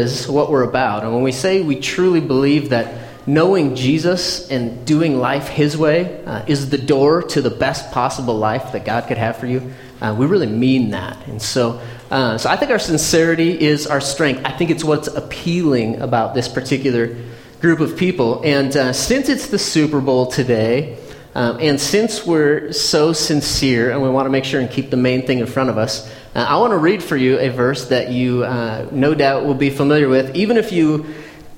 is what we're about. And when we say we truly believe that knowing Jesus and doing life His way uh, is the door to the best possible life that God could have for you, uh, we really mean that. And so, uh, so I think our sincerity is our strength. I think it's what's appealing about this particular group of people. And uh, since it's the Super Bowl today, um, and since we're so sincere and we want to make sure and keep the main thing in front of us, uh, I want to read for you a verse that you uh, no doubt will be familiar with. Even if you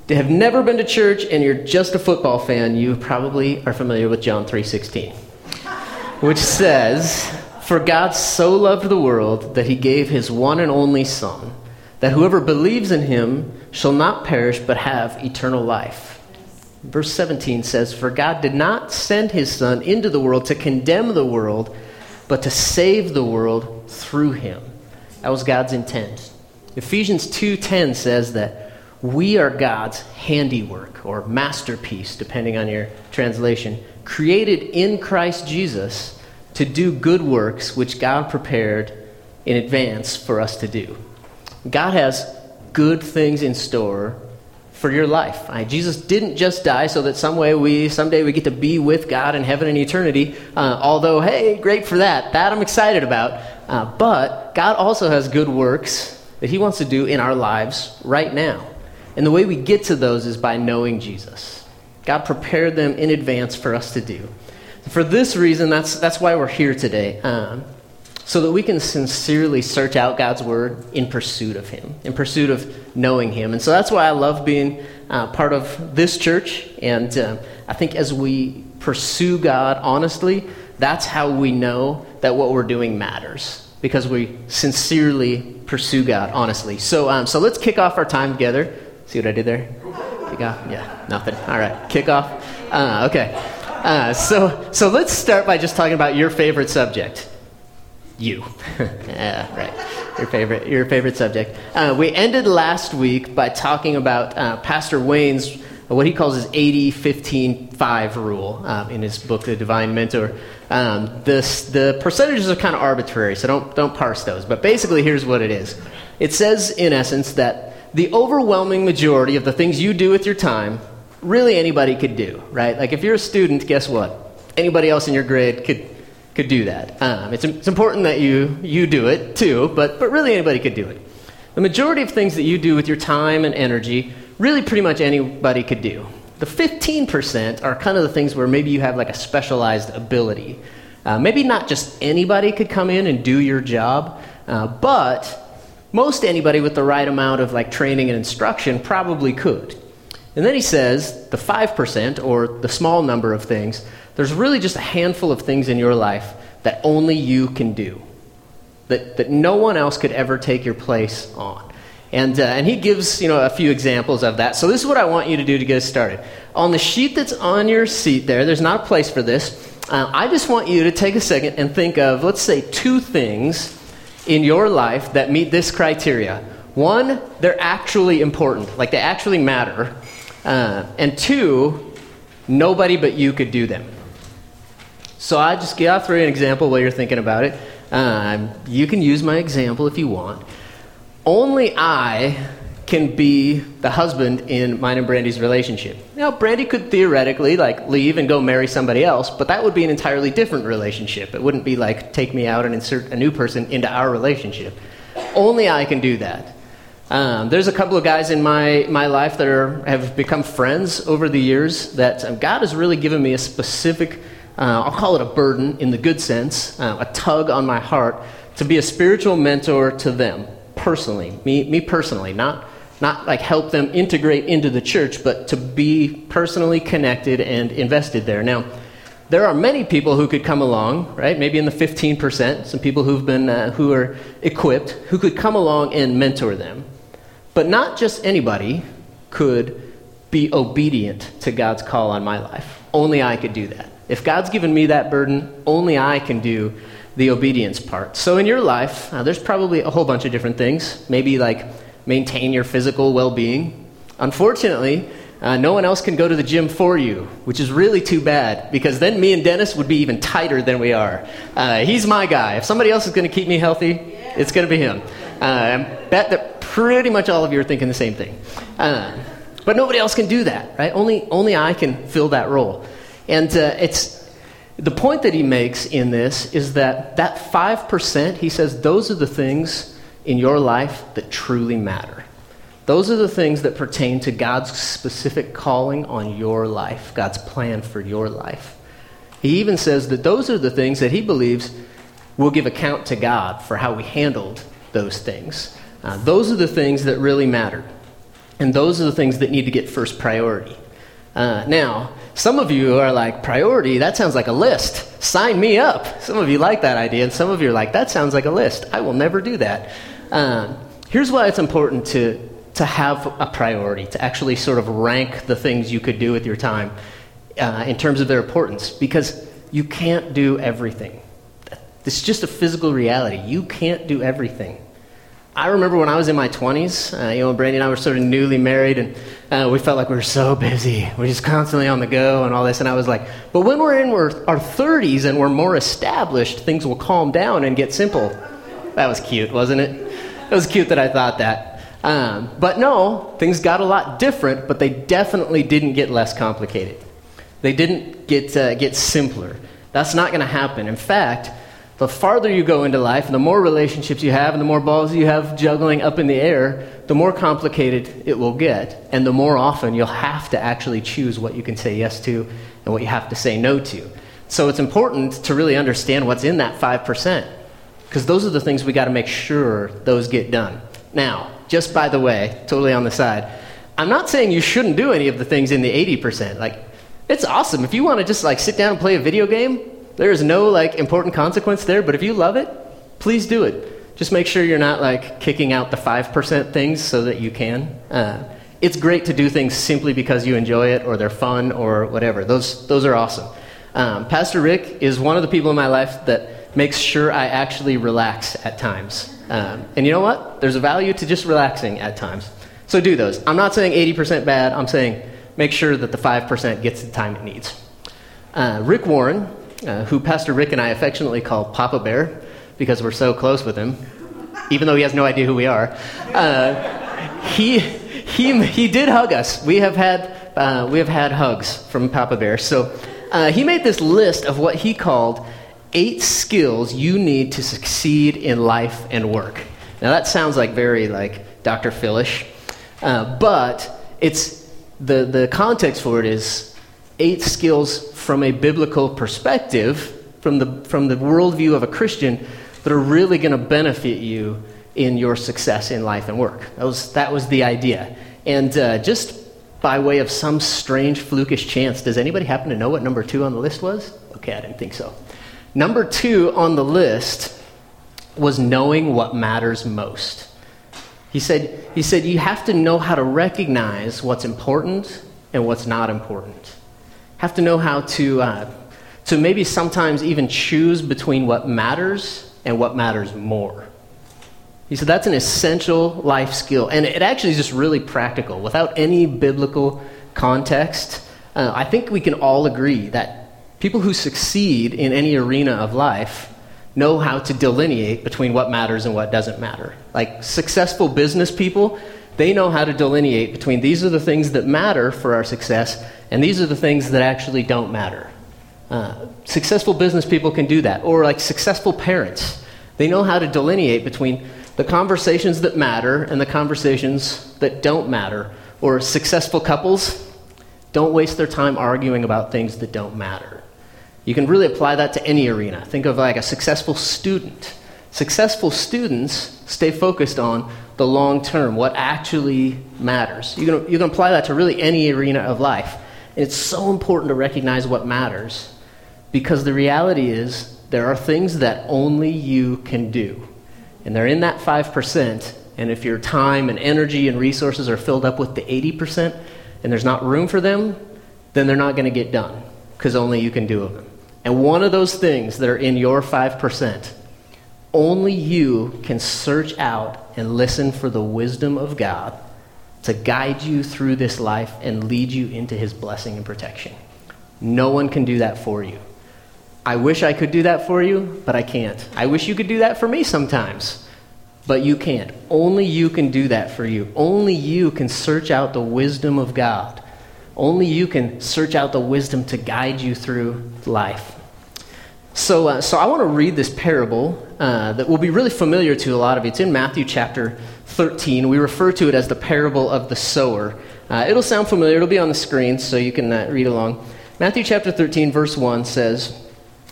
have never been to church and you're just a football fan, you probably are familiar with John 3:16, which says, "For God so loved the world that he gave his one and only son, that whoever believes in him shall not perish but have eternal life." Verse 17 says, For God did not send his Son into the world to condemn the world, but to save the world through him. That was God's intent. Ephesians 2:10 says that we are God's handiwork or masterpiece depending on your translation, created in Christ Jesus to do good works which God prepared in advance for us to do. God has good things in store for your life. Right? Jesus didn't just die so that some way we someday we get to be with God in heaven in eternity. Uh, although, hey, great for that. That I'm excited about. Uh, but God also has good works that He wants to do in our lives right now. And the way we get to those is by knowing Jesus. God prepared them in advance for us to do. For this reason, that's, that's why we're here today. Um, so that we can sincerely search out God's Word in pursuit of Him, in pursuit of knowing Him. And so that's why I love being uh, part of this church. And uh, I think as we pursue God honestly, that's how we know that what we're doing matters, because we sincerely pursue God honestly. So, um, so let's kick off our time together. See what I did there? Kick off? Yeah, nothing. All right, kick off. Uh, okay. Uh, so, so let's start by just talking about your favorite subject you. yeah, right. Your favorite, your favorite subject. Uh, we ended last week by talking about uh, Pastor Wayne's what he calls his 80 15 5 rule um, in his book, The Divine Mentor. Um, this, the percentages are kind of arbitrary, so don't, don't parse those. But basically, here's what it is it says, in essence, that the overwhelming majority of the things you do with your time, really anybody could do, right? Like if you're a student, guess what? Anybody else in your grade could could do that. Um, it's, it's important that you, you do it too, but, but really anybody could do it. The majority of things that you do with your time and energy, really pretty much anybody could do. The 15% are kind of the things where maybe you have like a specialized ability. Uh, maybe not just anybody could come in and do your job, uh, but most anybody with the right amount of like training and instruction probably could. And then he says the 5%, or the small number of things, there's really just a handful of things in your life that only you can do, that, that no one else could ever take your place on. And, uh, and he gives you know, a few examples of that. So, this is what I want you to do to get us started. On the sheet that's on your seat there, there's not a place for this. Uh, I just want you to take a second and think of, let's say, two things in your life that meet this criteria. One, they're actually important, like they actually matter. Uh, and two, nobody but you could do them. So I just throw you an example while you're thinking about it. Um, you can use my example if you want. Only I can be the husband in mine and Brandy's relationship. Now, Brandy could theoretically like leave and go marry somebody else, but that would be an entirely different relationship. It wouldn't be like take me out and insert a new person into our relationship. Only I can do that. Um, there's a couple of guys in my, my life that are, have become friends over the years that um, God has really given me a specific uh, I'll call it a burden in the good sense, uh, a tug on my heart to be a spiritual mentor to them personally, me, me personally, not, not like help them integrate into the church, but to be personally connected and invested there. Now, there are many people who could come along, right? Maybe in the 15%, some people who've been, uh, who are equipped, who could come along and mentor them. But not just anybody could be obedient to God's call on my life. Only I could do that. If God's given me that burden, only I can do the obedience part. So in your life, uh, there's probably a whole bunch of different things. Maybe like maintain your physical well being. Unfortunately, uh, no one else can go to the gym for you, which is really too bad because then me and Dennis would be even tighter than we are. Uh, he's my guy. If somebody else is going to keep me healthy, it's going to be him. Uh, I bet that pretty much all of you are thinking the same thing. Uh, but nobody else can do that, right? Only, only I can fill that role. And uh, it's the point that he makes in this is that that 5%, he says, those are the things in your life that truly matter. Those are the things that pertain to God's specific calling on your life, God's plan for your life. He even says that those are the things that he believes will give account to God for how we handled those things. Uh, those are the things that really matter. And those are the things that need to get first priority. Uh, now, some of you are like, priority, that sounds like a list. Sign me up. Some of you like that idea, and some of you are like, that sounds like a list. I will never do that. Um, here's why it's important to, to have a priority, to actually sort of rank the things you could do with your time uh, in terms of their importance, because you can't do everything. It's just a physical reality. You can't do everything. I remember when I was in my 20s, uh, you know, Brandy and I were sort of newly married, and uh, we felt like we were so busy. We're just constantly on the go and all this. And I was like, but when we're in our 30s and we're more established, things will calm down and get simple. That was cute, wasn't it? It was cute that I thought that. Um, but no, things got a lot different, but they definitely didn't get less complicated. They didn't get, uh, get simpler. That's not going to happen. In fact, the farther you go into life, and the more relationships you have, and the more balls you have juggling up in the air, the more complicated it will get. And the more often you'll have to actually choose what you can say yes to and what you have to say no to. So it's important to really understand what's in that 5%, because those are the things we got to make sure those get done. Now, just by the way, totally on the side, I'm not saying you shouldn't do any of the things in the 80%. Like, it's awesome. If you want to just like sit down and play a video game, there is no like important consequence there, but if you love it, please do it. Just make sure you're not like kicking out the 5% things so that you can. Uh, it's great to do things simply because you enjoy it or they're fun or whatever. Those, those are awesome. Um, Pastor Rick is one of the people in my life that makes sure I actually relax at times. Um, and you know what? There's a value to just relaxing at times. So do those. I'm not saying 80% bad, I'm saying make sure that the 5% gets the time it needs. Uh, Rick Warren uh, who Pastor Rick and I affectionately call Papa Bear because we're so close with him, even though he has no idea who we are. Uh, he, he, he did hug us. We have had, uh, we have had hugs from Papa Bear. So uh, he made this list of what he called eight skills you need to succeed in life and work. Now that sounds like very like Dr. Philish, uh, but it's the, the context for it is eight skills from a biblical perspective, from the, from the worldview of a Christian, that are really going to benefit you in your success in life and work. That was, that was the idea. And uh, just by way of some strange flukish chance, does anybody happen to know what number two on the list was? Okay, I didn't think so. Number two on the list was knowing what matters most. He said, he said, You have to know how to recognize what's important and what's not important have to know how to, uh, to maybe sometimes even choose between what matters and what matters more. He said that's an essential life skill. And it actually is just really practical. Without any biblical context, uh, I think we can all agree that people who succeed in any arena of life know how to delineate between what matters and what doesn't matter. Like successful business people, they know how to delineate between these are the things that matter for our success and these are the things that actually don't matter. Uh, successful business people can do that. Or like successful parents, they know how to delineate between the conversations that matter and the conversations that don't matter. Or successful couples don't waste their time arguing about things that don't matter. You can really apply that to any arena. Think of like a successful student. Successful students stay focused on the long term, what actually matters. You can, you can apply that to really any arena of life. It's so important to recognize what matters because the reality is there are things that only you can do. And they're in that 5%. And if your time and energy and resources are filled up with the 80% and there's not room for them, then they're not going to get done because only you can do them. And one of those things that are in your 5%, only you can search out and listen for the wisdom of God to guide you through this life and lead you into his blessing and protection. No one can do that for you. I wish I could do that for you, but I can't. I wish you could do that for me sometimes, but you can't. Only you can do that for you. Only you can search out the wisdom of God. Only you can search out the wisdom to guide you through life. So, uh, so I want to read this parable uh, that will be really familiar to a lot of you. It's in Matthew chapter 13. We refer to it as the parable of the sower. Uh, it'll sound familiar. It'll be on the screen so you can uh, read along. Matthew chapter 13, verse 1 says,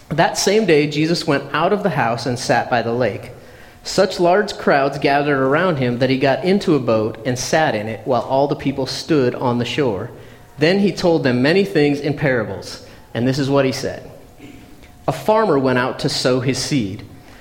That same day Jesus went out of the house and sat by the lake. Such large crowds gathered around him that he got into a boat and sat in it while all the people stood on the shore. Then he told them many things in parables, and this is what he said. A farmer went out to sow his seed.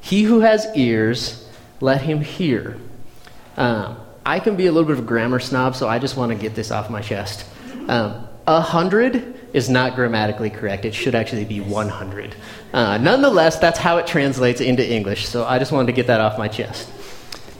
He who has ears, let him hear. Um, I can be a little bit of a grammar snob, so I just want to get this off my chest. Um, a hundred is not grammatically correct. It should actually be 100. Uh, nonetheless, that's how it translates into English, so I just wanted to get that off my chest.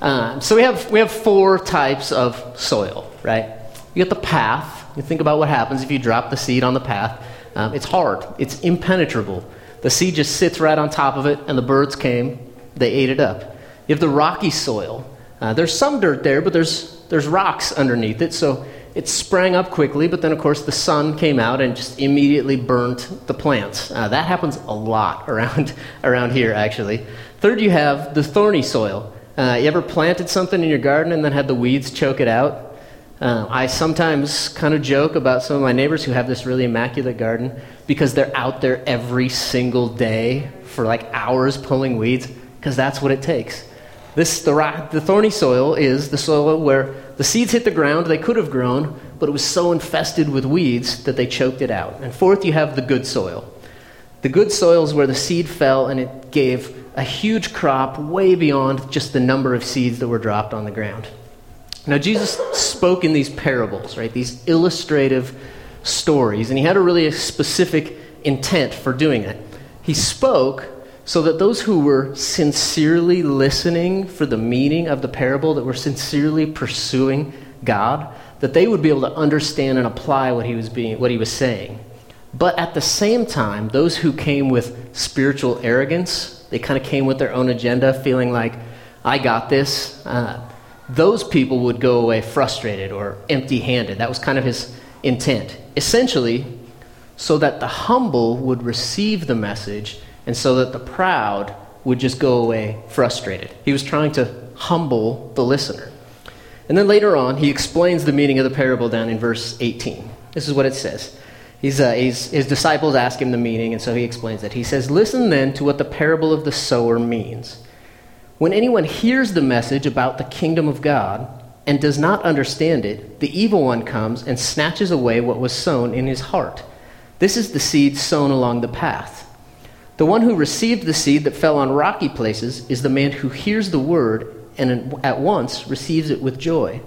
Um, so we have, we have four types of soil, right? You get the path, you think about what happens if you drop the seed on the path. Um, it's hard, it's impenetrable. The seed just sits right on top of it, and the birds came, they ate it up. You have the rocky soil. Uh, there's some dirt there, but there's, there's rocks underneath it, so it sprang up quickly, but then, of course, the sun came out and just immediately burnt the plants. Uh, that happens a lot around, around here, actually. Third, you have the thorny soil. Uh, you ever planted something in your garden and then had the weeds choke it out? Uh, I sometimes kind of joke about some of my neighbors who have this really immaculate garden because they're out there every single day for like hours pulling weeds because that's what it takes. This, the, rock, the thorny soil is the soil where the seeds hit the ground, they could have grown, but it was so infested with weeds that they choked it out. And fourth, you have the good soil. The good soil is where the seed fell and it gave a huge crop way beyond just the number of seeds that were dropped on the ground. Now, Jesus spoke in these parables, right? These illustrative stories, and he had a really specific intent for doing it. He spoke so that those who were sincerely listening for the meaning of the parable, that were sincerely pursuing God, that they would be able to understand and apply what he was, being, what he was saying. But at the same time, those who came with spiritual arrogance, they kind of came with their own agenda, feeling like, I got this. Uh, those people would go away frustrated or empty handed. That was kind of his intent. Essentially, so that the humble would receive the message and so that the proud would just go away frustrated. He was trying to humble the listener. And then later on, he explains the meaning of the parable down in verse 18. This is what it says. Uh, his disciples ask him the meaning, and so he explains it. He says, Listen then to what the parable of the sower means. When anyone hears the message about the kingdom of God and does not understand it, the evil one comes and snatches away what was sown in his heart. This is the seed sown along the path. The one who received the seed that fell on rocky places is the man who hears the word and at once receives it with joy.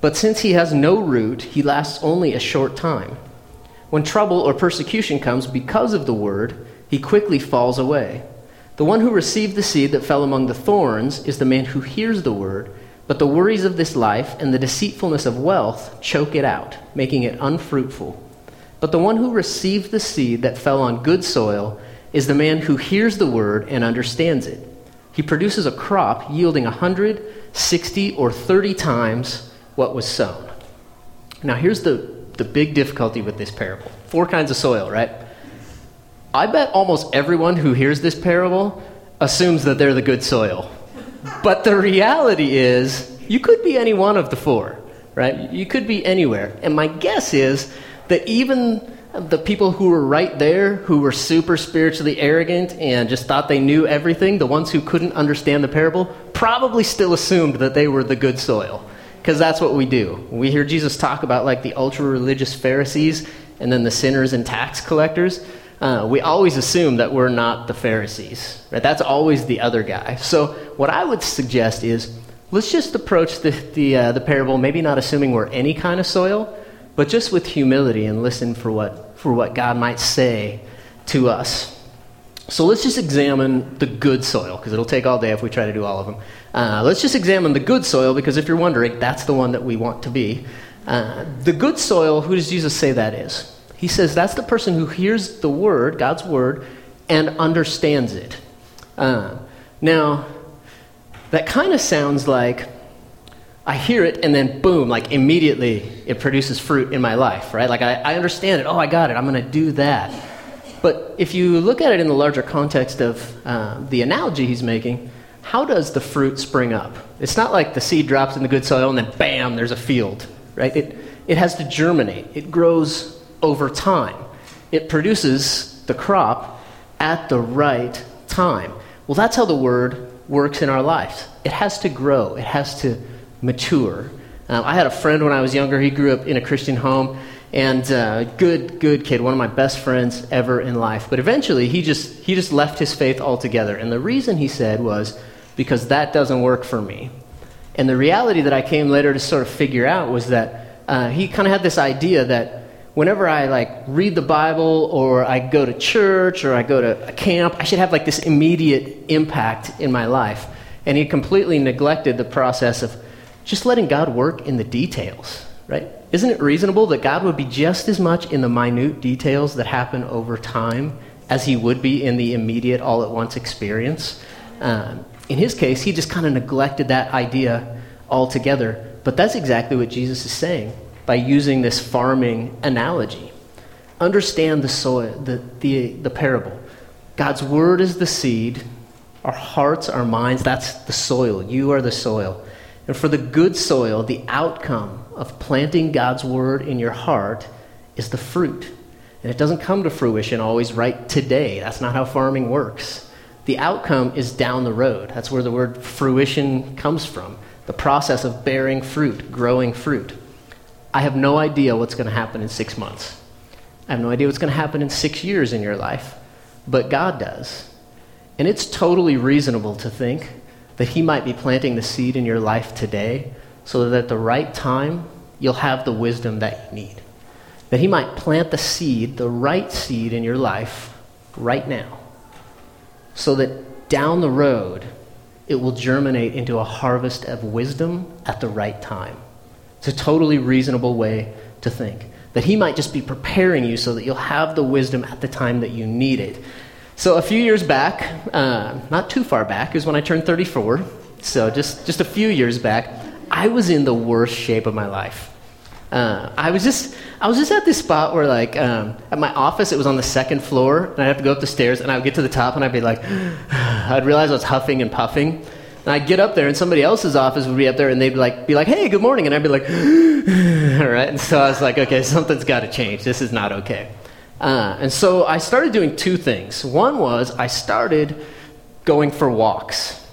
But since he has no root, he lasts only a short time. When trouble or persecution comes because of the word, he quickly falls away. The one who received the seed that fell among the thorns is the man who hears the word, but the worries of this life and the deceitfulness of wealth choke it out, making it unfruitful. But the one who received the seed that fell on good soil is the man who hears the word and understands it. He produces a crop yielding a hundred, sixty, or thirty times what was sown. Now, here's the, the big difficulty with this parable four kinds of soil, right? I bet almost everyone who hears this parable assumes that they're the good soil. But the reality is, you could be any one of the four, right? You could be anywhere. And my guess is that even the people who were right there, who were super spiritually arrogant and just thought they knew everything, the ones who couldn't understand the parable, probably still assumed that they were the good soil. Because that's what we do. We hear Jesus talk about like the ultra religious Pharisees and then the sinners and tax collectors uh, we always assume that we're not the Pharisees, right? That's always the other guy. So, what I would suggest is let's just approach the, the, uh, the parable, maybe not assuming we're any kind of soil, but just with humility and listen for what, for what God might say to us. So let's just examine the good soil, because it'll take all day if we try to do all of them. Uh, let's just examine the good soil, because if you're wondering, that's the one that we want to be. Uh, the good soil, who does Jesus say that is? He says that's the person who hears the word, God's word, and understands it. Uh, now, that kind of sounds like I hear it and then boom, like immediately it produces fruit in my life, right? Like I, I understand it. Oh, I got it. I'm going to do that. But if you look at it in the larger context of uh, the analogy he's making, how does the fruit spring up? It's not like the seed drops in the good soil and then bam, there's a field, right? It, it has to germinate, it grows over time, it produces the crop at the right time. Well, that's how the word works in our lives. It has to grow, it has to mature. Um, I had a friend when I was younger, he grew up in a Christian home and uh, good good kid one of my best friends ever in life but eventually he just he just left his faith altogether and the reason he said was because that doesn't work for me and the reality that i came later to sort of figure out was that uh, he kind of had this idea that whenever i like read the bible or i go to church or i go to a camp i should have like this immediate impact in my life and he completely neglected the process of just letting god work in the details right isn't it reasonable that God would be just as much in the minute details that happen over time as he would be in the immediate, all at once experience? Um, in his case, he just kind of neglected that idea altogether. But that's exactly what Jesus is saying by using this farming analogy. Understand the soil, the, the, the parable. God's word is the seed, our hearts, our minds, that's the soil. You are the soil. And for the good soil, the outcome of planting God's word in your heart is the fruit. And it doesn't come to fruition always right today. That's not how farming works. The outcome is down the road. That's where the word fruition comes from the process of bearing fruit, growing fruit. I have no idea what's going to happen in six months. I have no idea what's going to happen in six years in your life, but God does. And it's totally reasonable to think that He might be planting the seed in your life today so that at the right time you'll have the wisdom that you need. That He might plant the seed, the right seed in your life right now so that down the road it will germinate into a harvest of wisdom at the right time. It's a totally reasonable way to think. That He might just be preparing you so that you'll have the wisdom at the time that you need it. So a few years back, uh, not too far back, is when I turned 34. So just, just a few years back, I was in the worst shape of my life. Uh, I was just I was just at this spot where like um, at my office it was on the second floor and I'd have to go up the stairs and I would get to the top and I'd be like I'd realize I was huffing and puffing and I'd get up there and somebody else's office would be up there and they'd be like be like hey good morning and I'd be like all right and so I was like okay something's got to change this is not okay uh, and so I started doing two things. One was I started going for walks.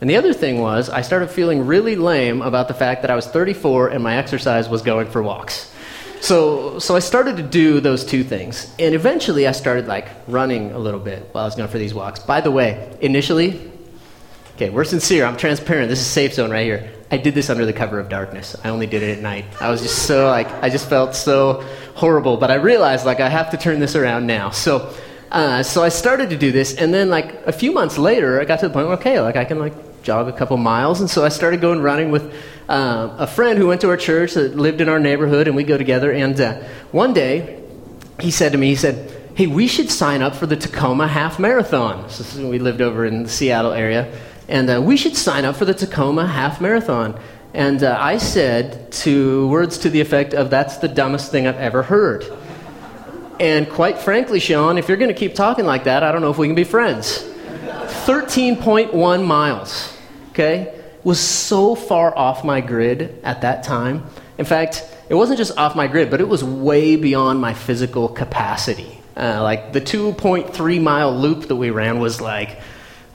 And the other thing was I started feeling really lame about the fact that I was 34 and my exercise was going for walks. So, so I started to do those two things. And eventually I started like running a little bit while I was going for these walks. By the way, initially, okay, we're sincere, I'm transparent. This is safe zone right here. I did this under the cover of darkness. I only did it at night. I was just so like I just felt so horrible, but I realized like I have to turn this around now. So uh, so I started to do this, and then like a few months later, I got to the point where okay, like I can like jog a couple miles, and so I started going running with uh, a friend who went to our church that lived in our neighborhood, and we go together. And uh, one day, he said to me, he said, "Hey, we should sign up for the Tacoma Half Marathon." So we lived over in the Seattle area, and uh, we should sign up for the Tacoma Half Marathon. And uh, I said to words to the effect of, That's the dumbest thing I've ever heard. And quite frankly, Sean, if you're going to keep talking like that, I don't know if we can be friends. 13.1 miles, okay, was so far off my grid at that time. In fact, it wasn't just off my grid, but it was way beyond my physical capacity. Uh, like the 2.3 mile loop that we ran was like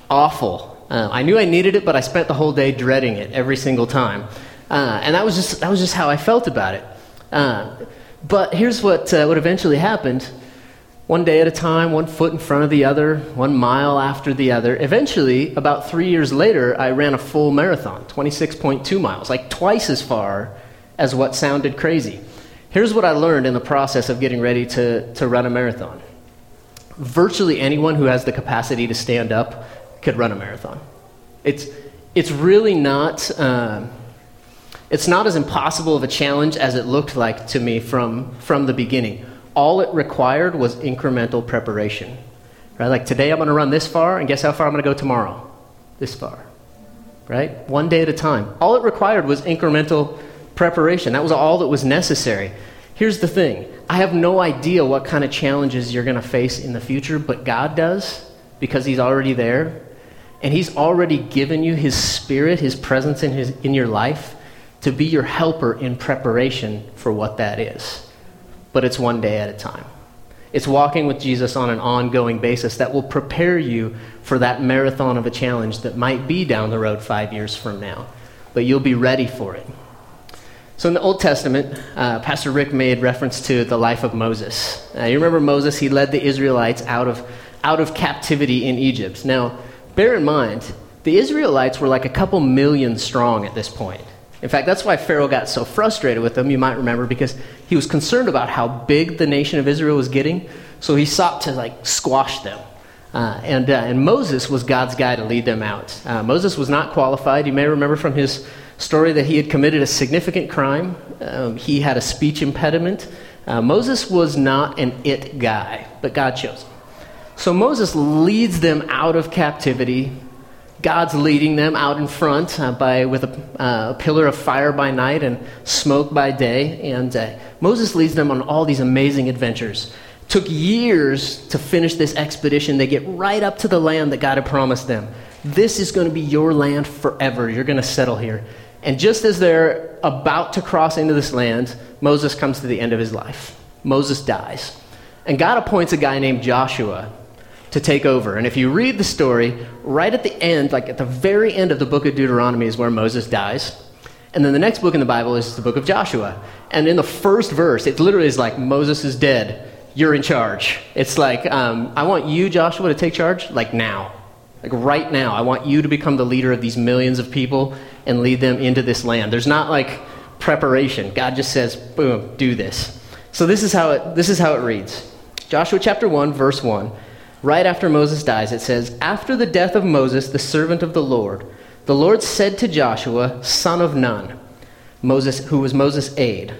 awful. Uh, I knew I needed it, but I spent the whole day dreading it every single time. Uh, and that was, just, that was just how I felt about it. Uh, but here's what, uh, what eventually happened. one day at a time, one foot in front of the other, one mile after the other. Eventually, about three years later, I ran a full marathon, 26.2 miles, like twice as far as what sounded crazy. Here's what I learned in the process of getting ready to, to run a marathon virtually anyone who has the capacity to stand up could run a marathon. It's, it's really not. Uh, it's not as impossible of a challenge as it looked like to me from, from the beginning all it required was incremental preparation. Right? Like today I'm going to run this far, and guess how far I'm going to go tomorrow? This far. Right? One day at a time. All it required was incremental preparation. That was all that was necessary. Here's the thing I have no idea what kind of challenges you're going to face in the future, but God does because He's already there. And He's already given you His Spirit, His presence in, his, in your life to be your helper in preparation for what that is but it's one day at a time. It's walking with Jesus on an ongoing basis that will prepare you for that marathon of a challenge that might be down the road five years from now. But you'll be ready for it. So in the Old Testament, uh, Pastor Rick made reference to the life of Moses. Uh, you remember Moses? He led the Israelites out of, out of captivity in Egypt. Now, bear in mind, the Israelites were like a couple million strong at this point. In fact, that's why Pharaoh got so frustrated with them, you might remember, because he was concerned about how big the nation of Israel was getting. So he sought to like squash them. Uh, and, uh, and Moses was God's guy to lead them out. Uh, Moses was not qualified. You may remember from his story that he had committed a significant crime. Um, he had a speech impediment. Uh, Moses was not an it guy, but God chose him. So Moses leads them out of captivity God's leading them out in front uh, by, with a, uh, a, pillar of fire by night and smoke by day. And uh, Moses leads them on all these amazing adventures. Took years to finish this expedition. They get right up to the land that God had promised them. This is going to be your land forever. You're going to settle here. And just as they're about to cross into this land, Moses comes to the end of his life. Moses dies. And God appoints a guy named Joshua to take over. And if you read the story, right at the end, like at the very end of the book of Deuteronomy, is where Moses dies. And then the next book in the Bible is the book of Joshua. And in the first verse, it literally is like, Moses is dead. You're in charge. It's like, um, I want you, Joshua, to take charge, like now. Like right now. I want you to become the leader of these millions of people and lead them into this land. There's not like preparation. God just says, boom, do this. So this is how it, this is how it reads Joshua chapter 1, verse 1 right after Moses dies, it says, After the death of Moses, the servant of the Lord, the Lord said to Joshua, son of Nun, Moses, who was Moses' aide,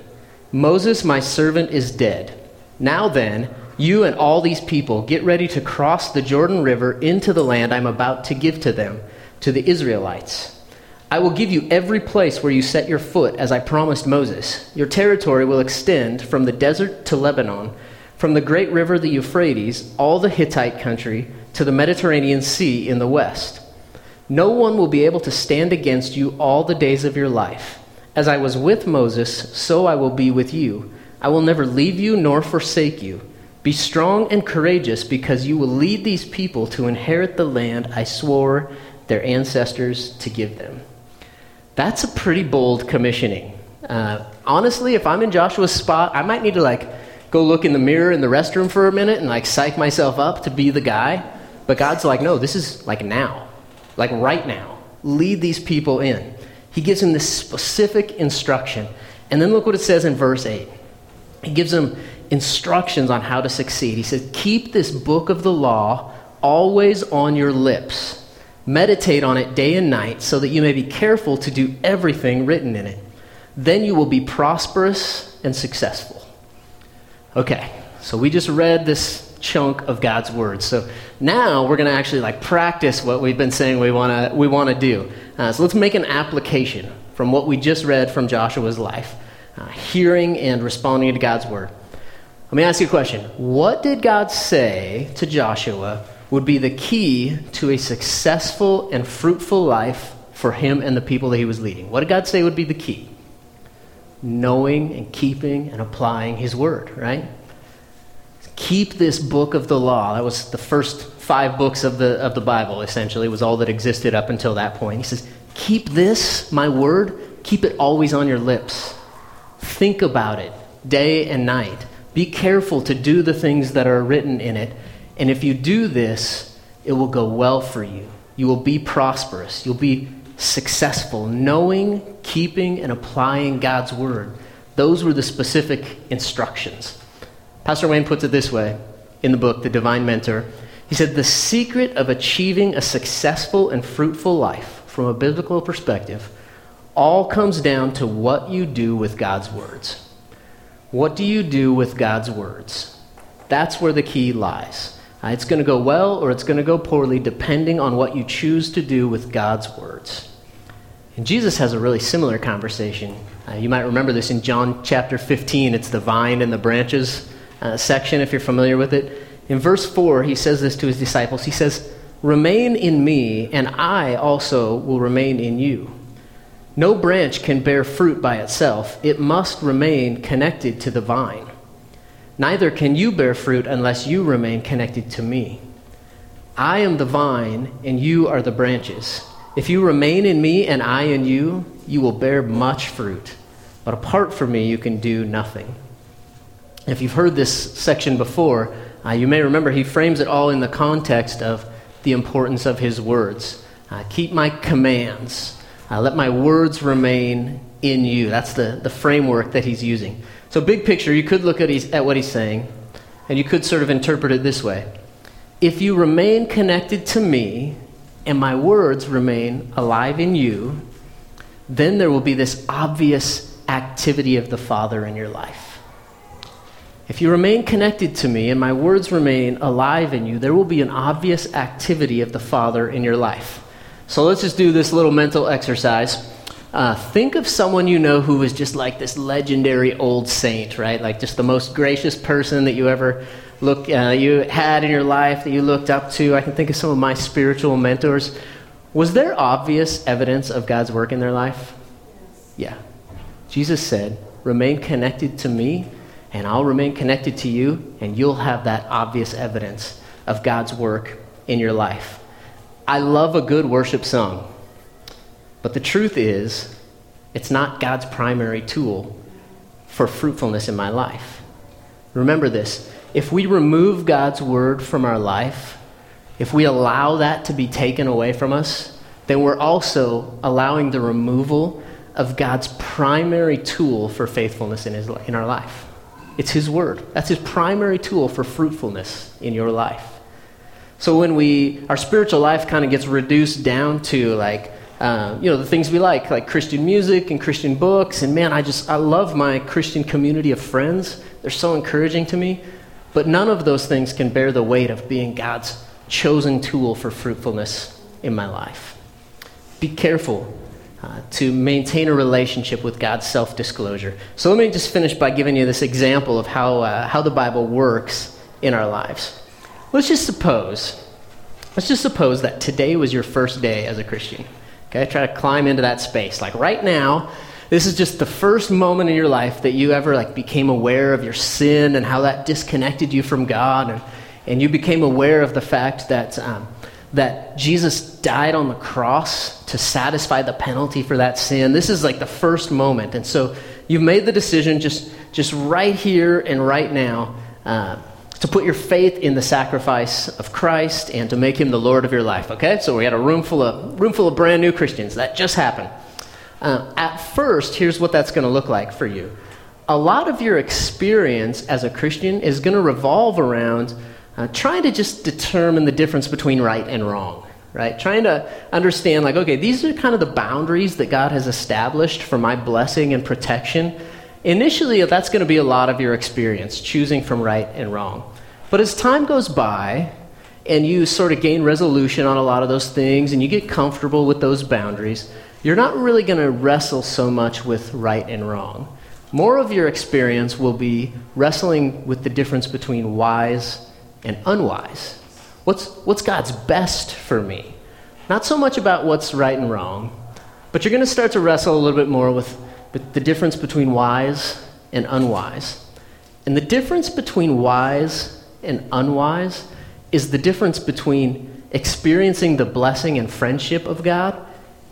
Moses, my servant, is dead. Now then, you and all these people get ready to cross the Jordan River into the land I'm about to give to them, to the Israelites. I will give you every place where you set your foot, as I promised Moses. Your territory will extend from the desert to Lebanon from the great river, the Euphrates, all the Hittite country, to the Mediterranean Sea in the west. No one will be able to stand against you all the days of your life. As I was with Moses, so I will be with you. I will never leave you nor forsake you. Be strong and courageous, because you will lead these people to inherit the land I swore their ancestors to give them. That's a pretty bold commissioning. Uh, honestly, if I'm in Joshua's spot, I might need to like go look in the mirror in the restroom for a minute and like psych myself up to be the guy. But God's like, no, this is like now, like right now. Lead these people in. He gives him this specific instruction. And then look what it says in verse 8. He gives him instructions on how to succeed. He says, Keep this book of the law always on your lips. Meditate on it day and night so that you may be careful to do everything written in it. Then you will be prosperous and successful. Okay, so we just read this chunk of God's word. So now we're going to actually like practice what we've been saying we want to we want to do. Uh, so let's make an application from what we just read from Joshua's life, uh, hearing and responding to God's word. Let me ask you a question. What did God say to Joshua would be the key to a successful and fruitful life for him and the people that he was leading? What did God say would be the key? Knowing and keeping and applying his word, right? Keep this book of the law. That was the first five books of the, of the Bible, essentially, was all that existed up until that point. He says, Keep this, my word, keep it always on your lips. Think about it day and night. Be careful to do the things that are written in it. And if you do this, it will go well for you. You will be prosperous. You'll be successful, knowing, keeping, and applying God's word. Those were the specific instructions. Pastor Wayne puts it this way in the book, The Divine Mentor. He said, The secret of achieving a successful and fruitful life from a biblical perspective all comes down to what you do with God's words. What do you do with God's words? That's where the key lies. Uh, it's going to go well or it's going to go poorly depending on what you choose to do with God's words. And Jesus has a really similar conversation. Uh, you might remember this in John chapter 15. It's the vine and the branches uh, section, if you're familiar with it. In verse 4, he says this to his disciples. He says, Remain in me, and I also will remain in you. No branch can bear fruit by itself, it must remain connected to the vine. Neither can you bear fruit unless you remain connected to me. I am the vine, and you are the branches. If you remain in me and I in you, you will bear much fruit. But apart from me, you can do nothing. If you've heard this section before, uh, you may remember he frames it all in the context of the importance of his words. Uh, keep my commands. Uh, let my words remain in you. That's the, the framework that he's using. So, big picture, you could look at, he's, at what he's saying, and you could sort of interpret it this way If you remain connected to me, and my words remain alive in you, then there will be this obvious activity of the Father in your life. If you remain connected to me and my words remain alive in you, there will be an obvious activity of the Father in your life. So let's just do this little mental exercise. Uh, think of someone you know who was just like this legendary old saint, right? Like just the most gracious person that you ever look uh, you had in your life that you looked up to. I can think of some of my spiritual mentors. Was there obvious evidence of God's work in their life? Yeah. Jesus said, "Remain connected to me, and I'll remain connected to you, and you'll have that obvious evidence of God's work in your life." I love a good worship song. But the truth is, it's not God's primary tool for fruitfulness in my life. Remember this if we remove God's word from our life, if we allow that to be taken away from us, then we're also allowing the removal of God's primary tool for faithfulness in, his, in our life. It's His Word. That's His primary tool for fruitfulness in your life. So when we, our spiritual life kind of gets reduced down to like, uh, you know, the things we like, like Christian music and Christian books, and man, I just, I love my Christian community of friends. They're so encouraging to me. But none of those things can bear the weight of being God's chosen tool for fruitfulness in my life. Be careful uh, to maintain a relationship with God's self disclosure. So let me just finish by giving you this example of how, uh, how the Bible works in our lives. Let's just suppose, let's just suppose that today was your first day as a Christian. Okay, try to climb into that space. Like right now, this is just the first moment in your life that you ever like became aware of your sin and how that disconnected you from God, and, and you became aware of the fact that um, that Jesus died on the cross to satisfy the penalty for that sin. This is like the first moment, and so you've made the decision just just right here and right now. Uh, to put your faith in the sacrifice of Christ and to make him the Lord of your life. Okay? So we had a room full of room full of brand new Christians. That just happened. Uh, at first, here's what that's going to look like for you. A lot of your experience as a Christian is going to revolve around uh, trying to just determine the difference between right and wrong, right? Trying to understand, like, okay, these are kind of the boundaries that God has established for my blessing and protection. Initially, that's going to be a lot of your experience, choosing from right and wrong. But as time goes by, and you sort of gain resolution on a lot of those things, and you get comfortable with those boundaries, you're not really going to wrestle so much with right and wrong. More of your experience will be wrestling with the difference between wise and unwise. What's, what's God's best for me? Not so much about what's right and wrong, but you're going to start to wrestle a little bit more with the difference between wise and unwise. And the difference between wise and unwise is the difference between experiencing the blessing and friendship of God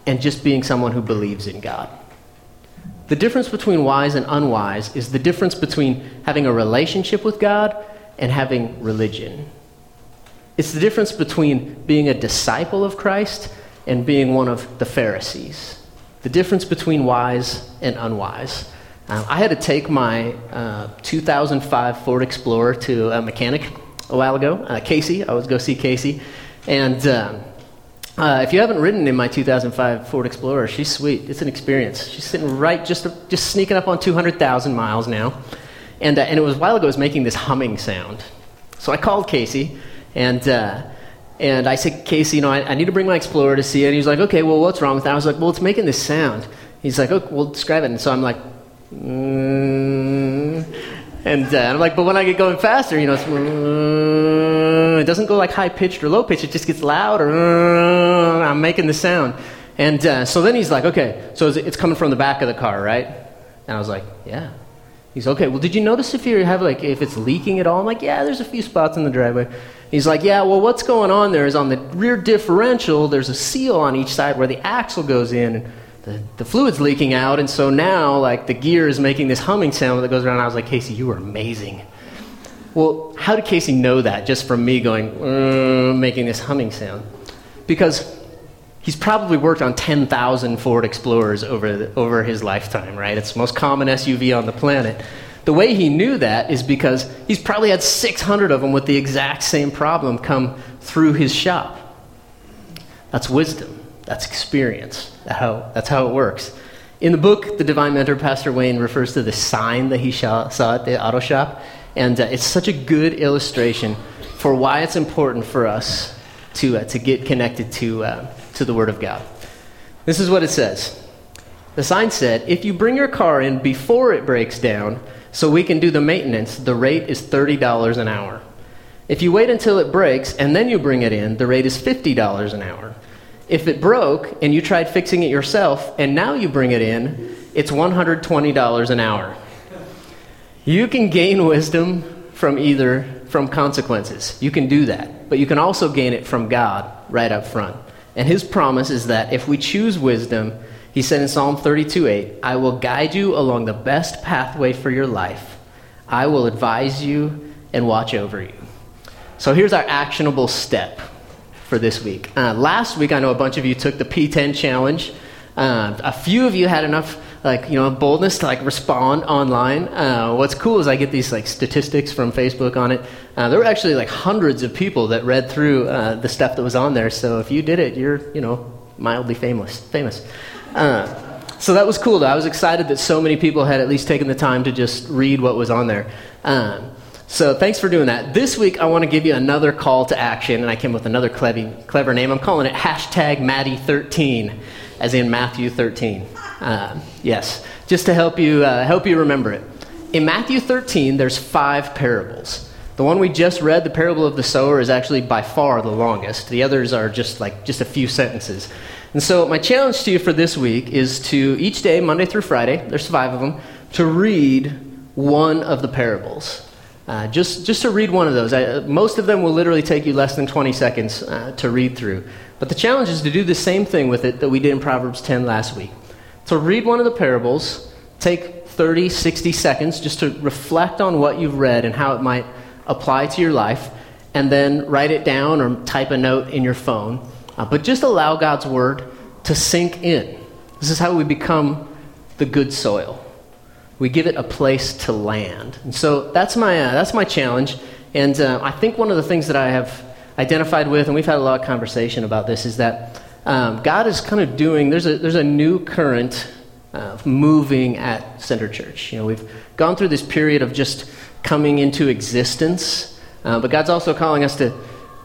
and just being someone who believes in God. The difference between wise and unwise is the difference between having a relationship with God and having religion. It's the difference between being a disciple of Christ and being one of the Pharisees. The difference between wise and unwise. Um, I had to take my uh, 2005 Ford Explorer to a mechanic a while ago, uh, Casey. I was go see Casey. And um, uh, if you haven't ridden in my 2005 Ford Explorer, she's sweet. It's an experience. She's sitting right, just, just sneaking up on 200,000 miles now. And, uh, and it was a while ago, it was making this humming sound. So I called Casey, and, and I said, Casey, you know, I, I, need to bring my Explorer to see it. And he was like, okay, well, what's wrong with that? I was like, well, it's making this sound. He's like, oh, well, describe it. And so I'm like, mm. and, uh, I'm like, but when I get going faster, you know, mm. it doesn't go like high pitched or low pitched. It just gets louder. Mm. I'm making the sound. And uh, so then he's like, okay, so it's coming from the back of the car, right? And I was like, yeah. He's okay. Well, did you notice if you have like if it's leaking at all? I'm like, yeah, there's a few spots in the driveway. He's like, yeah. Well, what's going on there is on the rear differential. There's a seal on each side where the axle goes in, the, the fluid's leaking out, and so now like the gear is making this humming sound that goes around. I was like, Casey, you are amazing. Well, how did Casey know that just from me going uh, making this humming sound? Because he's probably worked on 10,000 Ford Explorers over, the, over his lifetime, right? It's the most common SUV on the planet. The way he knew that is because he's probably had 600 of them with the exact same problem come through his shop. That's wisdom. That's experience. That's how, it works. In the book, The Divine Mentor, Pastor Wayne refers to the sign that he saw at the auto shop. And uh, it's such a good illustration for why it's important for us to, uh, to get connected to, uh, to the Word of God. This is what it says. The sign said, If you bring your car in before it breaks down so we can do the maintenance, the rate is $30 an hour. If you wait until it breaks and then you bring it in, the rate is $50 an hour. If it broke and you tried fixing it yourself and now you bring it in, it's $120 an hour. You can gain wisdom from either from consequences. You can do that. But you can also gain it from God right up front. And his promise is that if we choose wisdom, he said in Psalm 32 8, I will guide you along the best pathway for your life. I will advise you and watch over you. So here's our actionable step for this week. Uh, last week, I know a bunch of you took the P10 challenge. Uh, a few of you had enough like you know boldness to like respond online. Uh, what's cool is I get these like statistics from Facebook on it. Uh, there were actually like hundreds of people that read through uh, the stuff that was on there. So if you did it, you're you know mildly famous. Famous. Uh, so that was cool. Though. I was excited that so many people had at least taken the time to just read what was on there. Um, so thanks for doing that. This week, I want to give you another call to action, and I came with another clever, clever name. I'm calling it hashtag Maddie13, as in Matthew 13. Uh, yes, just to help you, uh, help you remember it. In Matthew 13, there's five parables. The one we just read, the parable of the sower, is actually by far the longest. The others are just like just a few sentences. And so, my challenge to you for this week is to each day, Monday through Friday, there's five of them, to read one of the parables. Uh, just, just to read one of those. I, most of them will literally take you less than 20 seconds uh, to read through. But the challenge is to do the same thing with it that we did in Proverbs 10 last week. To read one of the parables, take 30, 60 seconds just to reflect on what you've read and how it might apply to your life, and then write it down or type a note in your phone. Uh, but just allow God's word to sink in. This is how we become the good soil. We give it a place to land. And so that's my, uh, that's my challenge. And uh, I think one of the things that I have identified with, and we've had a lot of conversation about this, is that um, God is kind of doing, there's a, there's a new current uh, moving at Center Church. You know, we've gone through this period of just coming into existence, uh, but God's also calling us to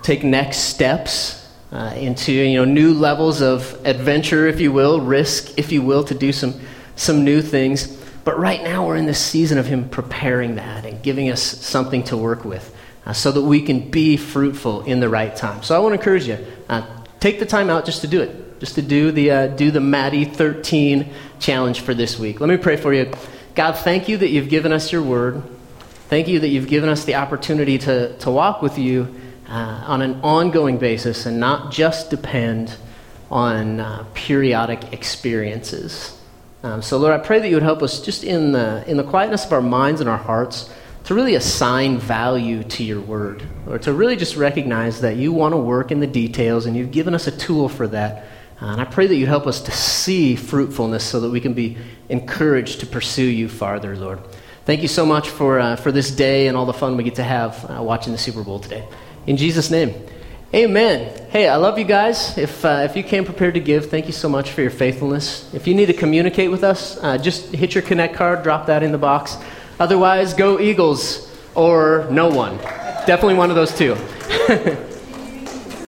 take next steps uh, into you know new levels of adventure, if you will, risk, if you will, to do some some new things. But right now we're in this season of Him preparing that and giving us something to work with, uh, so that we can be fruitful in the right time. So I want to encourage you: uh, take the time out just to do it, just to do the uh, do the Maddie 13 challenge for this week. Let me pray for you. God, thank you that you've given us your word. Thank you that you've given us the opportunity to, to walk with you uh, on an ongoing basis and not just depend on uh, periodic experiences. Um, so, Lord, I pray that you would help us just in the, in the quietness of our minds and our hearts to really assign value to your word, or to really just recognize that you want to work in the details and you've given us a tool for that. Uh, and I pray that you'd help us to see fruitfulness so that we can be encouraged to pursue you farther, Lord. Thank you so much for, uh, for this day and all the fun we get to have uh, watching the Super Bowl today. In Jesus' name, amen. Hey, I love you guys. If, uh, if you came prepared to give, thank you so much for your faithfulness. If you need to communicate with us, uh, just hit your Connect card, drop that in the box. Otherwise, go Eagles or no one. Definitely one of those two.